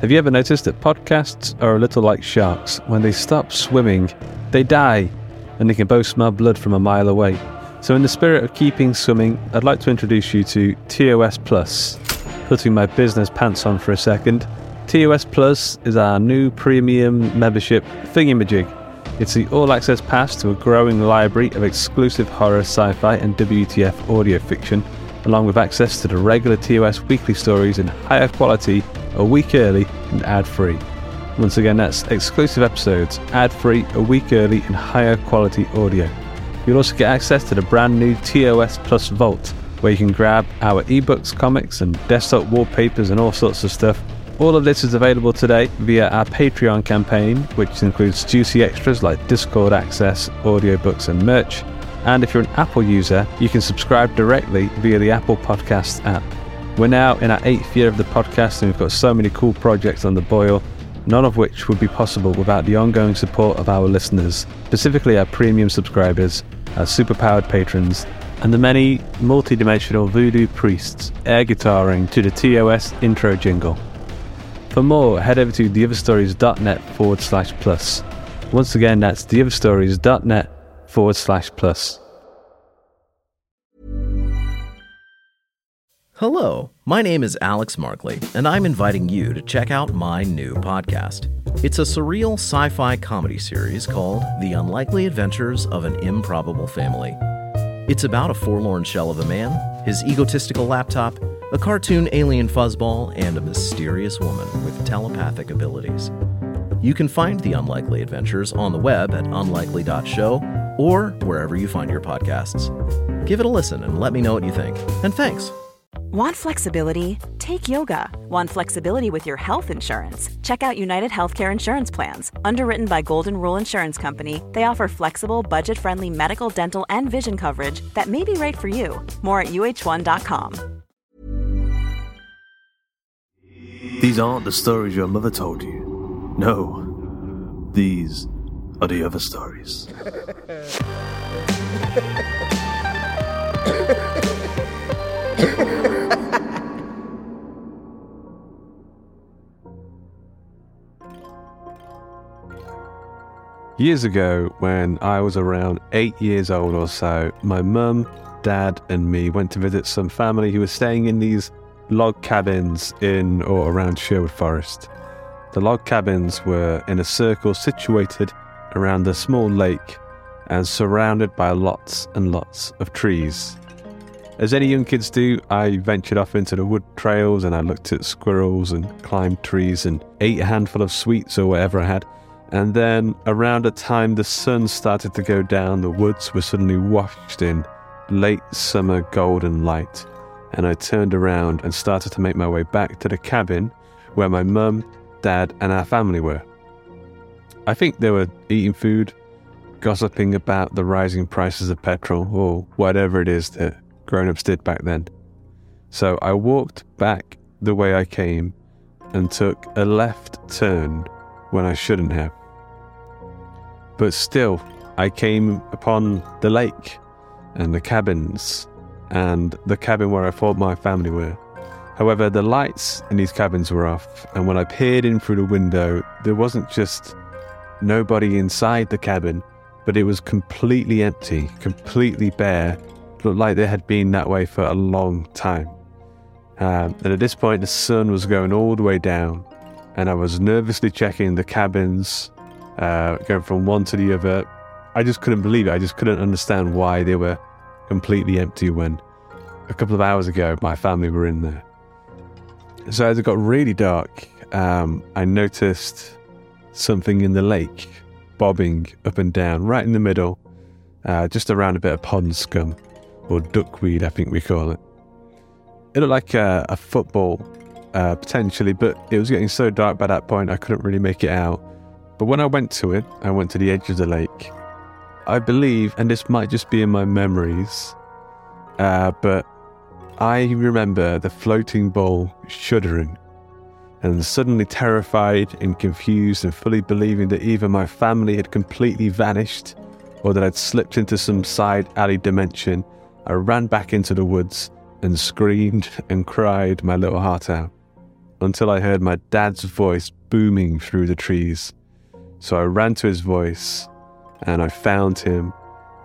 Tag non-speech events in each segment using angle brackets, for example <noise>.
Have you ever noticed that podcasts are a little like sharks? When they stop swimming, they die, and they can both smell blood from a mile away. So, in the spirit of keeping swimming, I'd like to introduce you to TOS Plus. Putting my business pants on for a second, TOS Plus is our new premium membership thingamajig. It's the all access pass to a growing library of exclusive horror, sci fi, and WTF audio fiction, along with access to the regular TOS weekly stories in higher quality a week early and ad free. Once again, that's exclusive episodes, ad free, a week early, and higher quality audio. You'll also get access to the brand new TOS Plus Vault, where you can grab our ebooks, comics, and desktop wallpapers and all sorts of stuff. All of this is available today via our Patreon campaign, which includes juicy extras like Discord access, audiobooks, and merch. And if you're an Apple user, you can subscribe directly via the Apple Podcasts app. We're now in our eighth year of the podcast, and we've got so many cool projects on the boil, none of which would be possible without the ongoing support of our listeners, specifically our premium subscribers, our superpowered patrons, and the many multi-dimensional voodoo priests air guitaring to the TOS intro jingle. For more, head over to theotherstories.net forward slash plus. Once again, that's theotherstories.net forward slash plus. Hello, my name is Alex Markley, and I'm inviting you to check out my new podcast. It's a surreal sci fi comedy series called The Unlikely Adventures of an Improbable Family. It's about a forlorn shell of a man, his egotistical laptop, a cartoon alien fuzzball, and a mysterious woman with telepathic abilities. You can find The Unlikely Adventures on the web at unlikely.show or wherever you find your podcasts. Give it a listen and let me know what you think. And thanks. Want flexibility? Take yoga. Want flexibility with your health insurance? Check out United Healthcare Insurance Plans. Underwritten by Golden Rule Insurance Company, they offer flexible, budget friendly medical, dental, and vision coverage that may be right for you. More at uh1.com. These aren't the stories your mother told you. No, these are the other stories. <laughs> Years ago, when I was around eight years old or so, my mum, dad, and me went to visit some family who was staying in these log cabins in or around Sherwood Forest. The log cabins were in a circle situated around a small lake and surrounded by lots and lots of trees. As any young kids do, I ventured off into the wood trails and I looked at squirrels and climbed trees and ate a handful of sweets or whatever I had. And then, around the time the sun started to go down, the woods were suddenly washed in late summer golden light. And I turned around and started to make my way back to the cabin where my mum, dad, and our family were. I think they were eating food, gossiping about the rising prices of petrol, or whatever it is that grown ups did back then. So I walked back the way I came and took a left turn when I shouldn't have. But still, I came upon the lake and the cabins and the cabin where I thought my family were. However, the lights in these cabins were off, and when I peered in through the window, there wasn't just nobody inside the cabin, but it was completely empty, completely bare. It looked like they had been that way for a long time. Um, and at this point, the sun was going all the way down, and I was nervously checking the cabins, uh, going from one to the other. I just couldn't believe it. I just couldn't understand why they were completely empty when a couple of hours ago my family were in there. So as it got really dark, um, I noticed something in the lake bobbing up and down right in the middle, uh, just around a bit of pond scum or duckweed, I think we call it. It looked like a, a football uh, potentially, but it was getting so dark by that point I couldn't really make it out. But when I went to it, I went to the edge of the lake. I believe, and this might just be in my memories, uh, but I remember the floating ball shuddering and suddenly terrified and confused and fully believing that either my family had completely vanished or that I'd slipped into some side alley dimension, I ran back into the woods and screamed and cried my little heart out. until I heard my dad's voice booming through the trees. So I ran to his voice and I found him.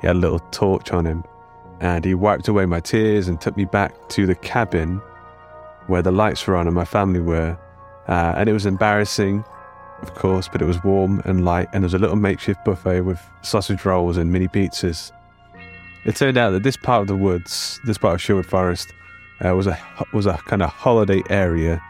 He had a little torch on him and he wiped away my tears and took me back to the cabin where the lights were on and my family were. Uh, and it was embarrassing, of course, but it was warm and light, and there was a little makeshift buffet with sausage rolls and mini pizzas. It turned out that this part of the woods, this part of Sherwood Forest, uh, was a was a kind of holiday area,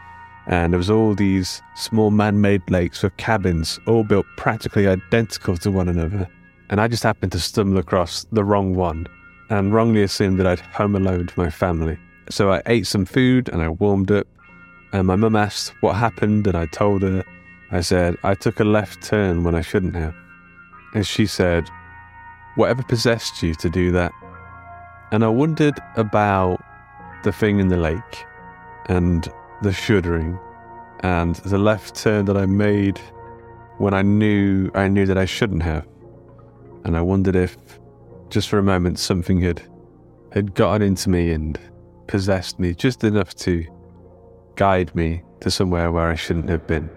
and there was all these small man-made lakes with cabins, all built practically identical to one another. And I just happened to stumble across the wrong one, and wrongly assumed that I'd home alone my family. So I ate some food and I warmed up, and my mum asked what happened, and I told her. I said I took a left turn when I shouldn't have, and she said, "Whatever possessed you to do that?" And I wondered about the thing in the lake, and the shuddering, and the left turn that I made when I knew I knew that I shouldn't have, and I wondered if, just for a moment, something had had gotten into me and possessed me just enough to guide me to somewhere where I shouldn't have been.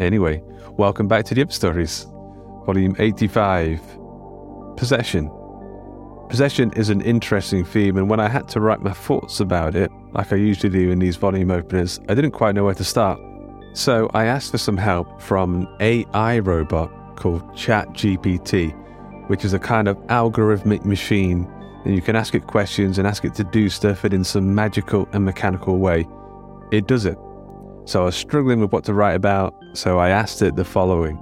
Anyway, welcome back to the Other Stories, volume 85 Possession. Possession is an interesting theme, and when I had to write my thoughts about it, like I usually do in these volume openers, I didn't quite know where to start. So I asked for some help from an AI robot called ChatGPT, which is a kind of algorithmic machine, and you can ask it questions and ask it to do stuff, and in some magical and mechanical way, it does it. So I was struggling with what to write about, so I asked it the following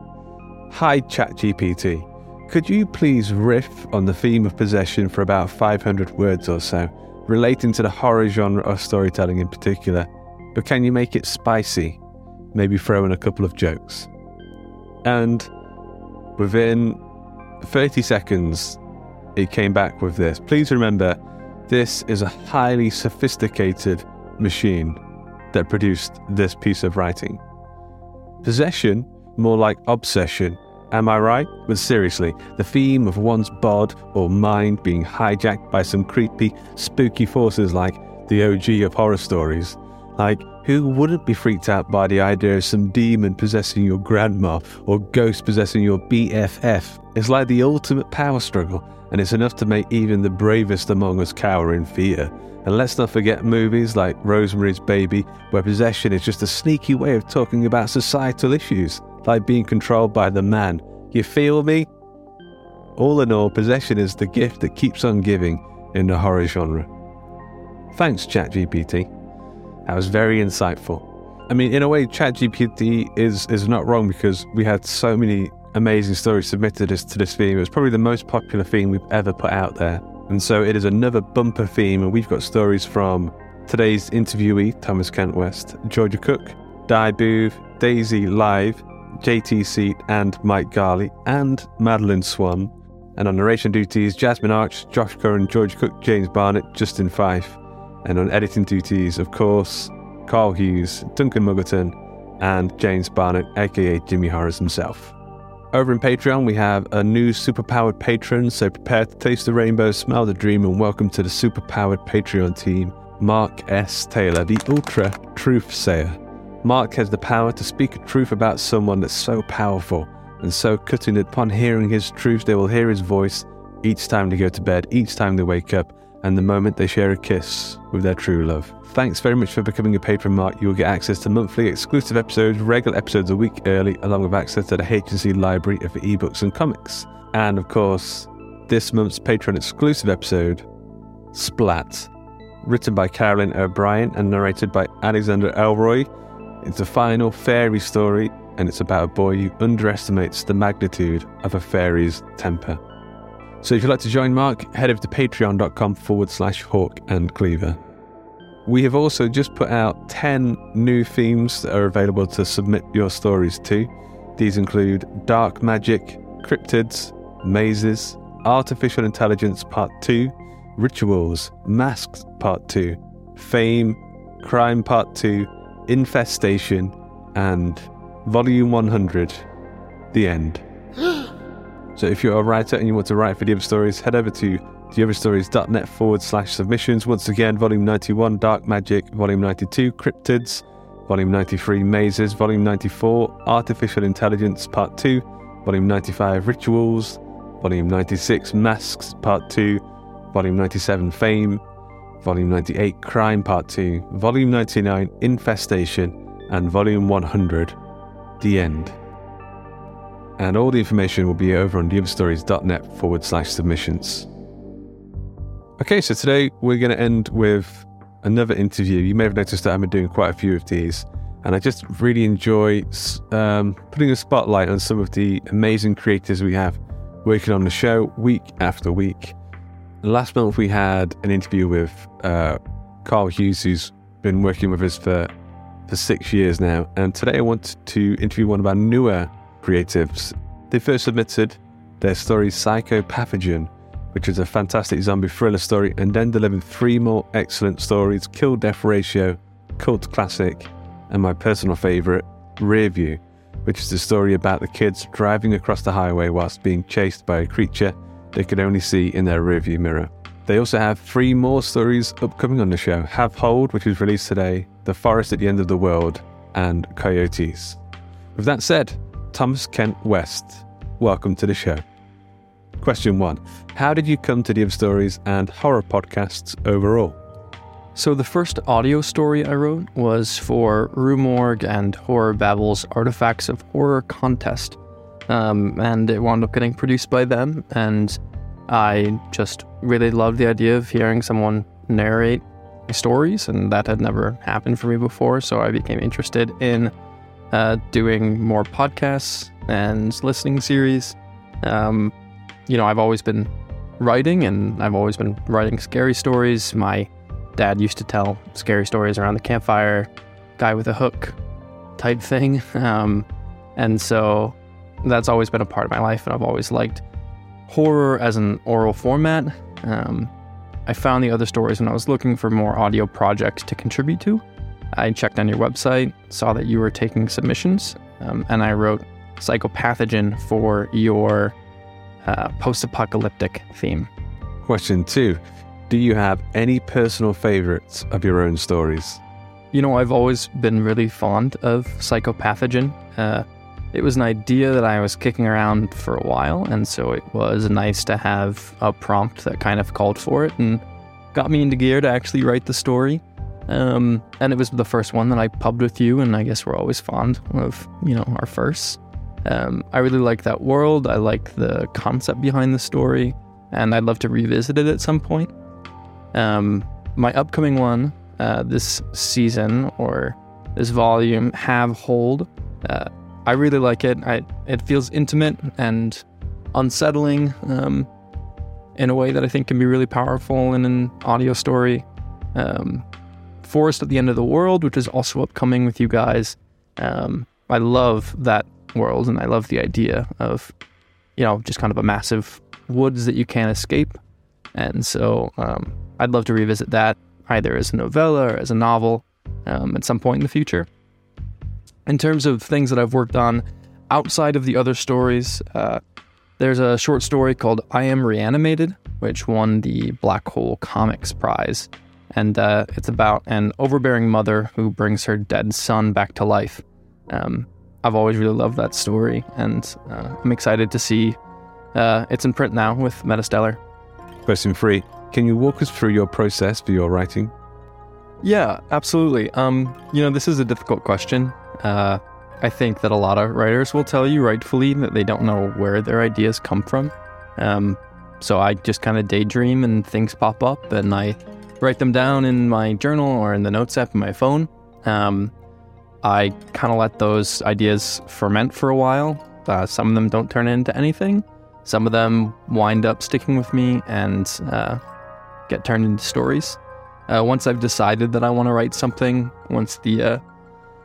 Hi, ChatGPT. Could you please riff on the theme of possession for about 500 words or so, relating to the horror genre of storytelling in particular? But can you make it spicy? Maybe throw in a couple of jokes. And within 30 seconds, it came back with this. Please remember, this is a highly sophisticated machine that produced this piece of writing. Possession, more like obsession. Am I right? But seriously, the theme of one's bod or mind being hijacked by some creepy, spooky forces like the OG of horror stories. Like, who wouldn't be freaked out by the idea of some demon possessing your grandma or ghost possessing your BFF? It's like the ultimate power struggle, and it's enough to make even the bravest among us cower in fear. And let's not forget movies like Rosemary's Baby, where possession is just a sneaky way of talking about societal issues, like being controlled by the man. You feel me? All in all, possession is the gift that keeps on giving in the horror genre. Thanks, ChatGPT. That was very insightful. I mean, in a way, ChatGPT is is not wrong because we had so many amazing stories submitted to this theme. It was probably the most popular theme we've ever put out there. And so it is another bumper theme, and we've got stories from today's interviewee, Thomas Kent West, Georgia Cook, Di Booth, Daisy Live, JT Seat, and Mike Garley, and Madeline Swan. And on narration duties, Jasmine Arch, Josh Curran, George Cook, James Barnett, Justin Fife. And on editing duties, of course, Carl Hughes, Duncan Muggerton, and James Barnett, aka Jimmy Horrors himself. Over in Patreon, we have a new superpowered patron, so prepare to taste the rainbow, smell the dream, and welcome to the superpowered Patreon team, Mark S. Taylor, the Ultra Truth Sayer. Mark has the power to speak a truth about someone that's so powerful and so cutting that upon hearing his truth, they will hear his voice each time they go to bed, each time they wake up, and the moment they share a kiss with their true love. Thanks very much for becoming a patron, Mark. You will get access to monthly exclusive episodes, regular episodes a week early, along with access to the HNC library of ebooks and comics. And of course, this month's Patreon exclusive episode, Splat, written by Carolyn O'Brien and narrated by Alexander Elroy. It's a final fairy story, and it's about a boy who underestimates the magnitude of a fairy's temper. So if you'd like to join Mark, head over to patreon.com forward slash hawk and cleaver. We have also just put out 10 new themes that are available to submit your stories to. These include dark magic, cryptids, mazes, artificial intelligence part 2, rituals, masks part 2, fame, crime part 2, infestation, and volume 100, the end. <gasps> So if you're a writer and you want to write for the Other Stories, head over to theotherstories.net forward slash submissions. Once again, Volume 91, Dark Magic, Volume 92, Cryptids, Volume 93, Mazes, Volume 94, Artificial Intelligence, Part 2, Volume 95, Rituals, Volume 96, Masks, Part 2, Volume 97, Fame, Volume 98, Crime, Part 2, Volume 99, Infestation, and Volume 100, The End. And all the information will be over on theotherstories.net forward slash submissions. Okay, so today we're going to end with another interview. You may have noticed that I've been doing quite a few of these, and I just really enjoy um, putting a spotlight on some of the amazing creators we have working on the show week after week. Last month we had an interview with uh, Carl Hughes, who's been working with us for for six years now, and today I want to interview one of our newer creatives. They first submitted their story Psychopathogen, which is a fantastic zombie thriller story, and then delivered three more excellent stories Kill Death Ratio, Cult Classic, and my personal favourite, Rearview, which is the story about the kids driving across the highway whilst being chased by a creature they could only see in their rearview mirror. They also have three more stories upcoming on the show Have Hold, which was released today, The Forest at the End of the World, and Coyotes. With that said, Thomas Kent West, welcome to the show. Question one How did you come to the Stories and horror podcasts overall? So, the first audio story I wrote was for Rue Morgue and HorrorBabble's Artifacts of Horror contest. Um, and it wound up getting produced by them. And I just really loved the idea of hearing someone narrate stories, and that had never happened for me before. So I became interested in uh, doing more podcasts and listening series. Um, you know, I've always been writing, and I've always been writing scary stories. My dad used to tell scary stories around the campfire, guy with a hook type thing. <laughs> Um, and so that's always been a part of my life, and I've always liked horror as an oral format. Um, I found the other stories when I was looking for more audio projects to contribute to. I checked on your website, saw that you were taking submissions, um, and I wrote Psychopathogen for your uh, post apocalyptic theme. Question two Do you have any personal favorites of your own stories? You know, I've always been really fond of Psychopathogen. Uh, it was an idea that I was kicking around for a while, and so it was nice to have a prompt that kind of called for it and got me into gear to actually write the story. Um, and it was the first one that I pubbed with you, and I guess we're always fond of, you know, our firsts. Um, I really like that world. I like the concept behind the story, and I'd love to revisit it at some point. Um, my upcoming one uh, this season or this volume, Have Hold, uh, I really like it. I, it feels intimate and unsettling um, in a way that I think can be really powerful in an audio story. Um, Forest at the End of the World, which is also upcoming with you guys. Um, I love that world and I love the idea of, you know, just kind of a massive woods that you can't escape. And so um, I'd love to revisit that either as a novella or as a novel um, at some point in the future. In terms of things that I've worked on outside of the other stories, uh, there's a short story called I Am Reanimated, which won the Black Hole Comics Prize. And uh, it's about an overbearing mother who brings her dead son back to life. Um, I've always really loved that story, and uh, I'm excited to see uh, it's in print now with Metastellar. Question three Can you walk us through your process for your writing? Yeah, absolutely. Um, you know, this is a difficult question. Uh, I think that a lot of writers will tell you, rightfully, that they don't know where their ideas come from. Um, so I just kind of daydream and things pop up, and I write them down in my journal or in the notes app on my phone. Um, I kind of let those ideas ferment for a while. Uh, some of them don't turn into anything. Some of them wind up sticking with me and uh, get turned into stories. Uh, once I've decided that I want to write something, once the uh,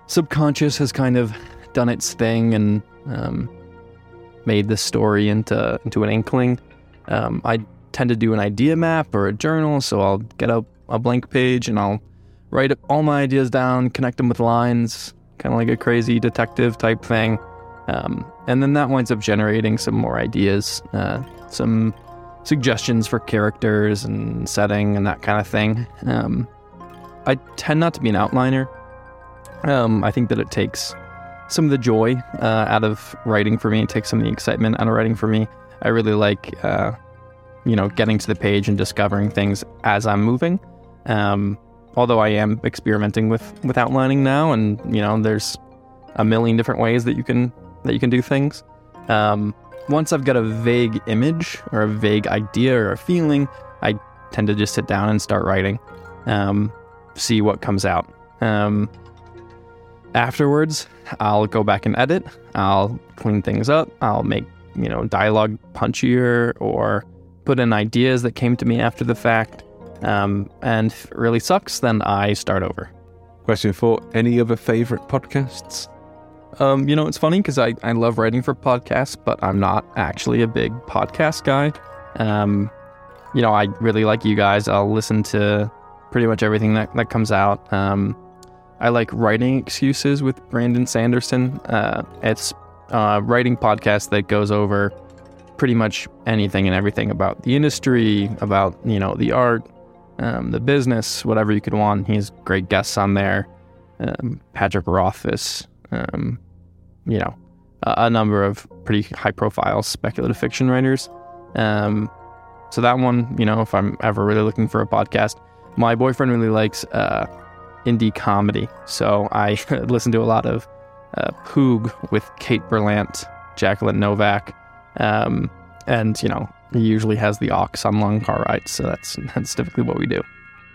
subconscious has kind of done its thing and um, made the story into into an inkling. Um, I tend to do an idea map or a journal, so I'll get a, a blank page and I'll write all my ideas down, connect them with lines, kind of like a crazy detective type thing. Um, and then that winds up generating some more ideas, uh, some suggestions for characters and setting and that kind of thing. Um, I tend not to be an outliner. Um, I think that it takes some of the joy uh, out of writing for me. It takes some of the excitement out of writing for me. I really like, uh, you know, getting to the page and discovering things as I'm moving. Um, although I am experimenting with with outlining now, and you know, there's a million different ways that you can that you can do things. Um, once I've got a vague image or a vague idea or a feeling, I tend to just sit down and start writing, um, see what comes out. Um, afterwards, I'll go back and edit. I'll clean things up. I'll make you know dialogue punchier or put in ideas that came to me after the fact. Um, and if it really sucks, then I start over. Question four Any other favorite podcasts? Um, you know, it's funny because I, I love writing for podcasts, but I'm not actually a big podcast guy. Um, you know, I really like you guys. I'll listen to pretty much everything that, that comes out. Um, I like writing excuses with Brandon Sanderson. Uh, it's a writing podcast that goes over pretty much anything and everything about the industry, about you know the art, um, the business, whatever you could want. He has great guests on there. Um, Patrick Rothfuss, um, you know, a, a, number of pretty high profile speculative fiction writers. Um, so that one, you know, if I'm ever really looking for a podcast, my boyfriend really likes uh, indie comedy. So I <laughs> listen to a lot of uh, Poog with Kate Berlant, Jacqueline Novak, um, and you know he usually has the aux on long car rides. So that's <laughs> that's typically what we do.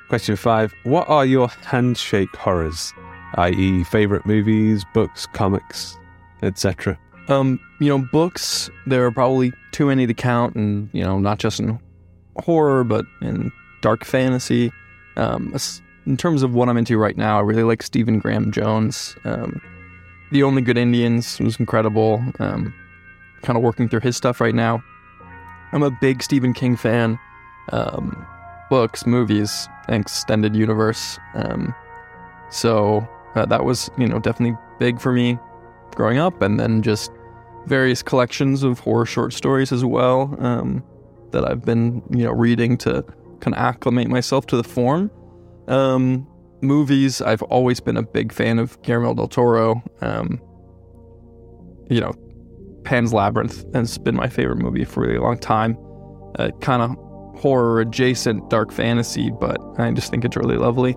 Question five: What are your handshake horrors? i.e., favorite movies, books, comics, etc. Um, you know, books. There are probably too many to count, and you know, not just in horror, but in dark fantasy. Um, in terms of what I'm into right now, I really like Stephen Graham Jones. Um, the Only Good Indians was incredible. Um, kind of working through his stuff right now. I'm a big Stephen King fan. Um, books, movies, extended universe. Um, so uh, that was, you know, definitely big for me growing up, and then just various collections of horror short stories as well um, that I've been, you know, reading to kind of acclimate myself to the form. Um, movies, I've always been a big fan of Guillermo del Toro. Um, you know, Pan's Labyrinth has been my favorite movie for a really long time. Uh, kind of horror adjacent dark fantasy, but I just think it's really lovely.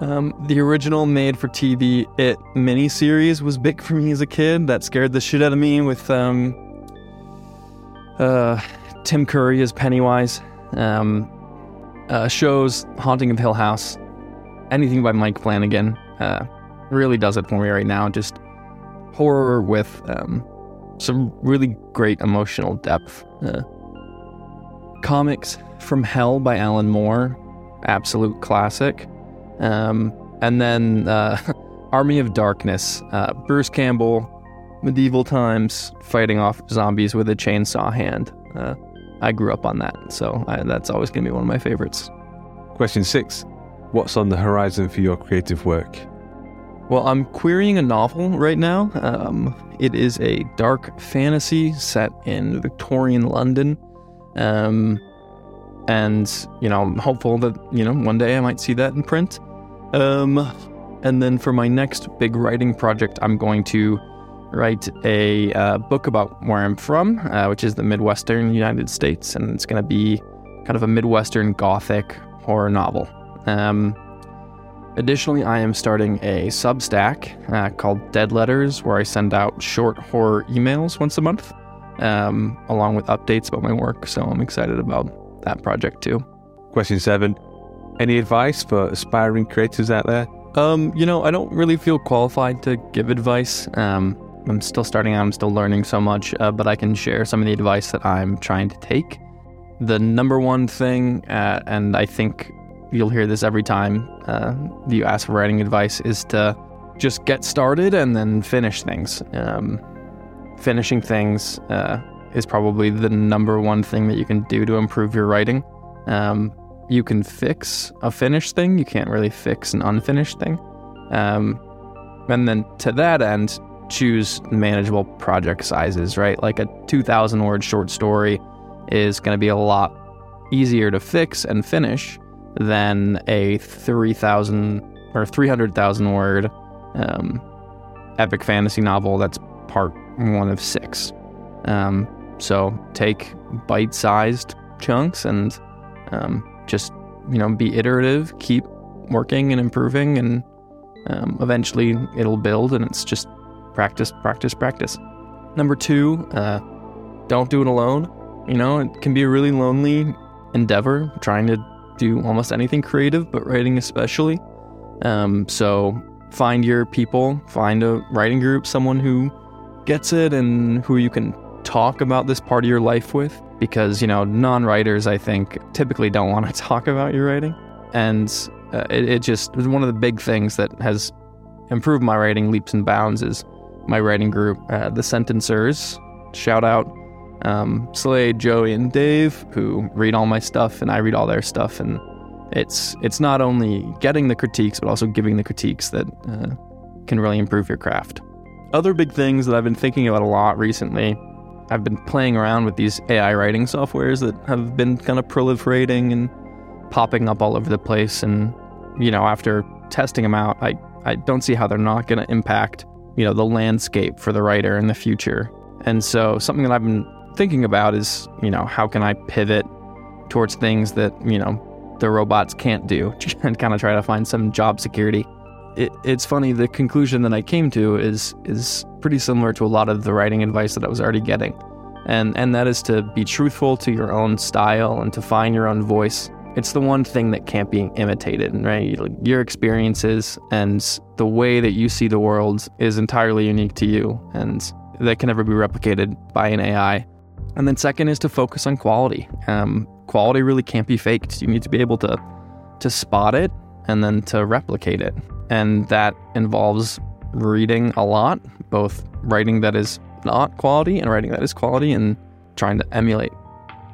Um, the original made for TV It miniseries was big for me as a kid. That scared the shit out of me with um, uh, Tim Curry as Pennywise. Um, uh, shows Haunting of Hill House, anything by Mike Flanagan uh, really does it for me right now. Just horror with um, some really great emotional depth. Uh, comics from Hell by Alan Moore, absolute classic. Um, and then uh, <laughs> Army of Darkness, uh, Bruce Campbell, medieval times, fighting off zombies with a chainsaw hand. Uh, I grew up on that, so I, that's always going to be one of my favorites. Question six What's on the horizon for your creative work? Well, I'm querying a novel right now. Um, it is a dark fantasy set in Victorian London. Um, and, you know, I'm hopeful that, you know, one day I might see that in print. Um, and then for my next big writing project, I'm going to write a uh, book about where I'm from, uh, which is the Midwestern United States. And it's going to be kind of a Midwestern Gothic horror novel. Um, Additionally, I am starting a Substack uh, called Dead Letters, where I send out short horror emails once a month, um, along with updates about my work. So I'm excited about that project too. Question seven Any advice for aspiring creators out there? Um, you know, I don't really feel qualified to give advice. Um, I'm still starting out, I'm still learning so much, uh, but I can share some of the advice that I'm trying to take. The number one thing, uh, and I think you'll hear this every time uh, you ask for writing advice is to just get started and then finish things. Um, finishing things uh, is probably the number one thing that you can do to improve your writing. Um, you can fix a finished thing, you can't really fix an unfinished thing. Um, and then to that end, choose manageable project sizes, right? Like a 2,000 word short story is going to be a lot easier to fix and finish than a 3,000 or 300,000 word um, epic fantasy novel that's part one of six. Um, so take bite sized chunks and um, just, you know, be iterative, keep working and improving, and um, eventually it'll build and it's just practice, practice, practice. Number two, uh, don't do it alone. You know, it can be a really lonely endeavor trying to do almost anything creative, but writing especially. Um, so find your people, find a writing group, someone who gets it and who you can talk about this part of your life with. Because, you know, non writers, I think, typically don't want to <laughs> talk about your writing. And uh, it, it just was one of the big things that has improved my writing leaps and bounds is my writing group, uh, the Sentencers. Shout out um, Slade, Joey, and Dave, who read all my stuff, and I read all their stuff, and it's it's not only getting the critiques, but also giving the critiques that uh, can really improve your craft. Other big things that I've been thinking about a lot recently. I've been playing around with these AI writing softwares that have been kind of proliferating and popping up all over the place. And you know, after testing them out, I I don't see how they're not going to impact you know the landscape for the writer in the future. And so something that I've been thinking about is, you know, how can I pivot towards things that, you know, the robots can't do <laughs> and kind of try to find some job security. It, it's funny, the conclusion that I came to is is pretty similar to a lot of the writing advice that I was already getting. And and that is to be truthful to your own style and to find your own voice. It's the one thing that can't be imitated, right? Your experiences and the way that you see the world is entirely unique to you and that can never be replicated by an AI. And then second is to focus on quality. Um, quality really can't be faked. You need to be able to to spot it and then to replicate it. And that involves reading a lot, both writing that is not quality and writing that is quality, and trying to emulate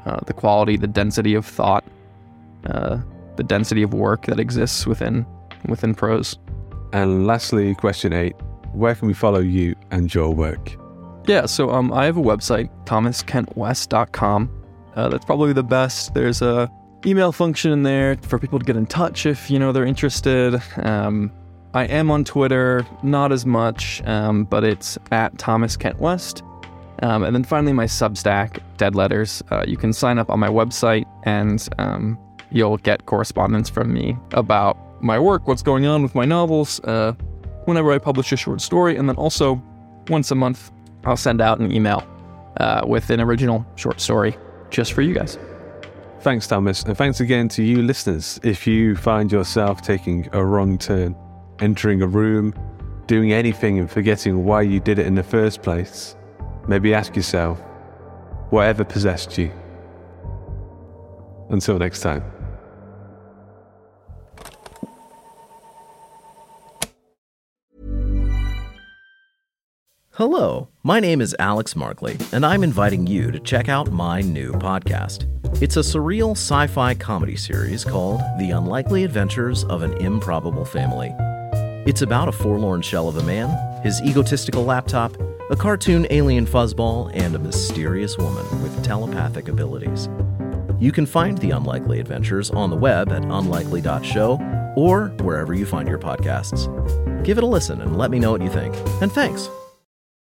uh, the quality, the density of thought, uh, the density of work that exists within within prose. And lastly, question eight: Where can we follow you and your work? Yeah, so um, I have a website, thomaskentwest.com. Uh, that's probably the best. There's a email function in there for people to get in touch if you know they're interested. Um, I am on Twitter, not as much, um, but it's at Thomas Kent West. Um, and then finally, my Substack, Dead Letters. Uh, you can sign up on my website, and um, you'll get correspondence from me about my work, what's going on with my novels, uh, whenever I publish a short story, and then also once a month I'll send out an email uh, with an original short story just for you guys. Thanks, Thomas. And thanks again to you listeners. If you find yourself taking a wrong turn, entering a room, doing anything and forgetting why you did it in the first place, maybe ask yourself, whatever possessed you? Until next time. Hello, my name is Alex Markley, and I'm inviting you to check out my new podcast. It's a surreal sci fi comedy series called The Unlikely Adventures of an Improbable Family. It's about a forlorn shell of a man, his egotistical laptop, a cartoon alien fuzzball, and a mysterious woman with telepathic abilities. You can find The Unlikely Adventures on the web at unlikely.show or wherever you find your podcasts. Give it a listen and let me know what you think. And thanks.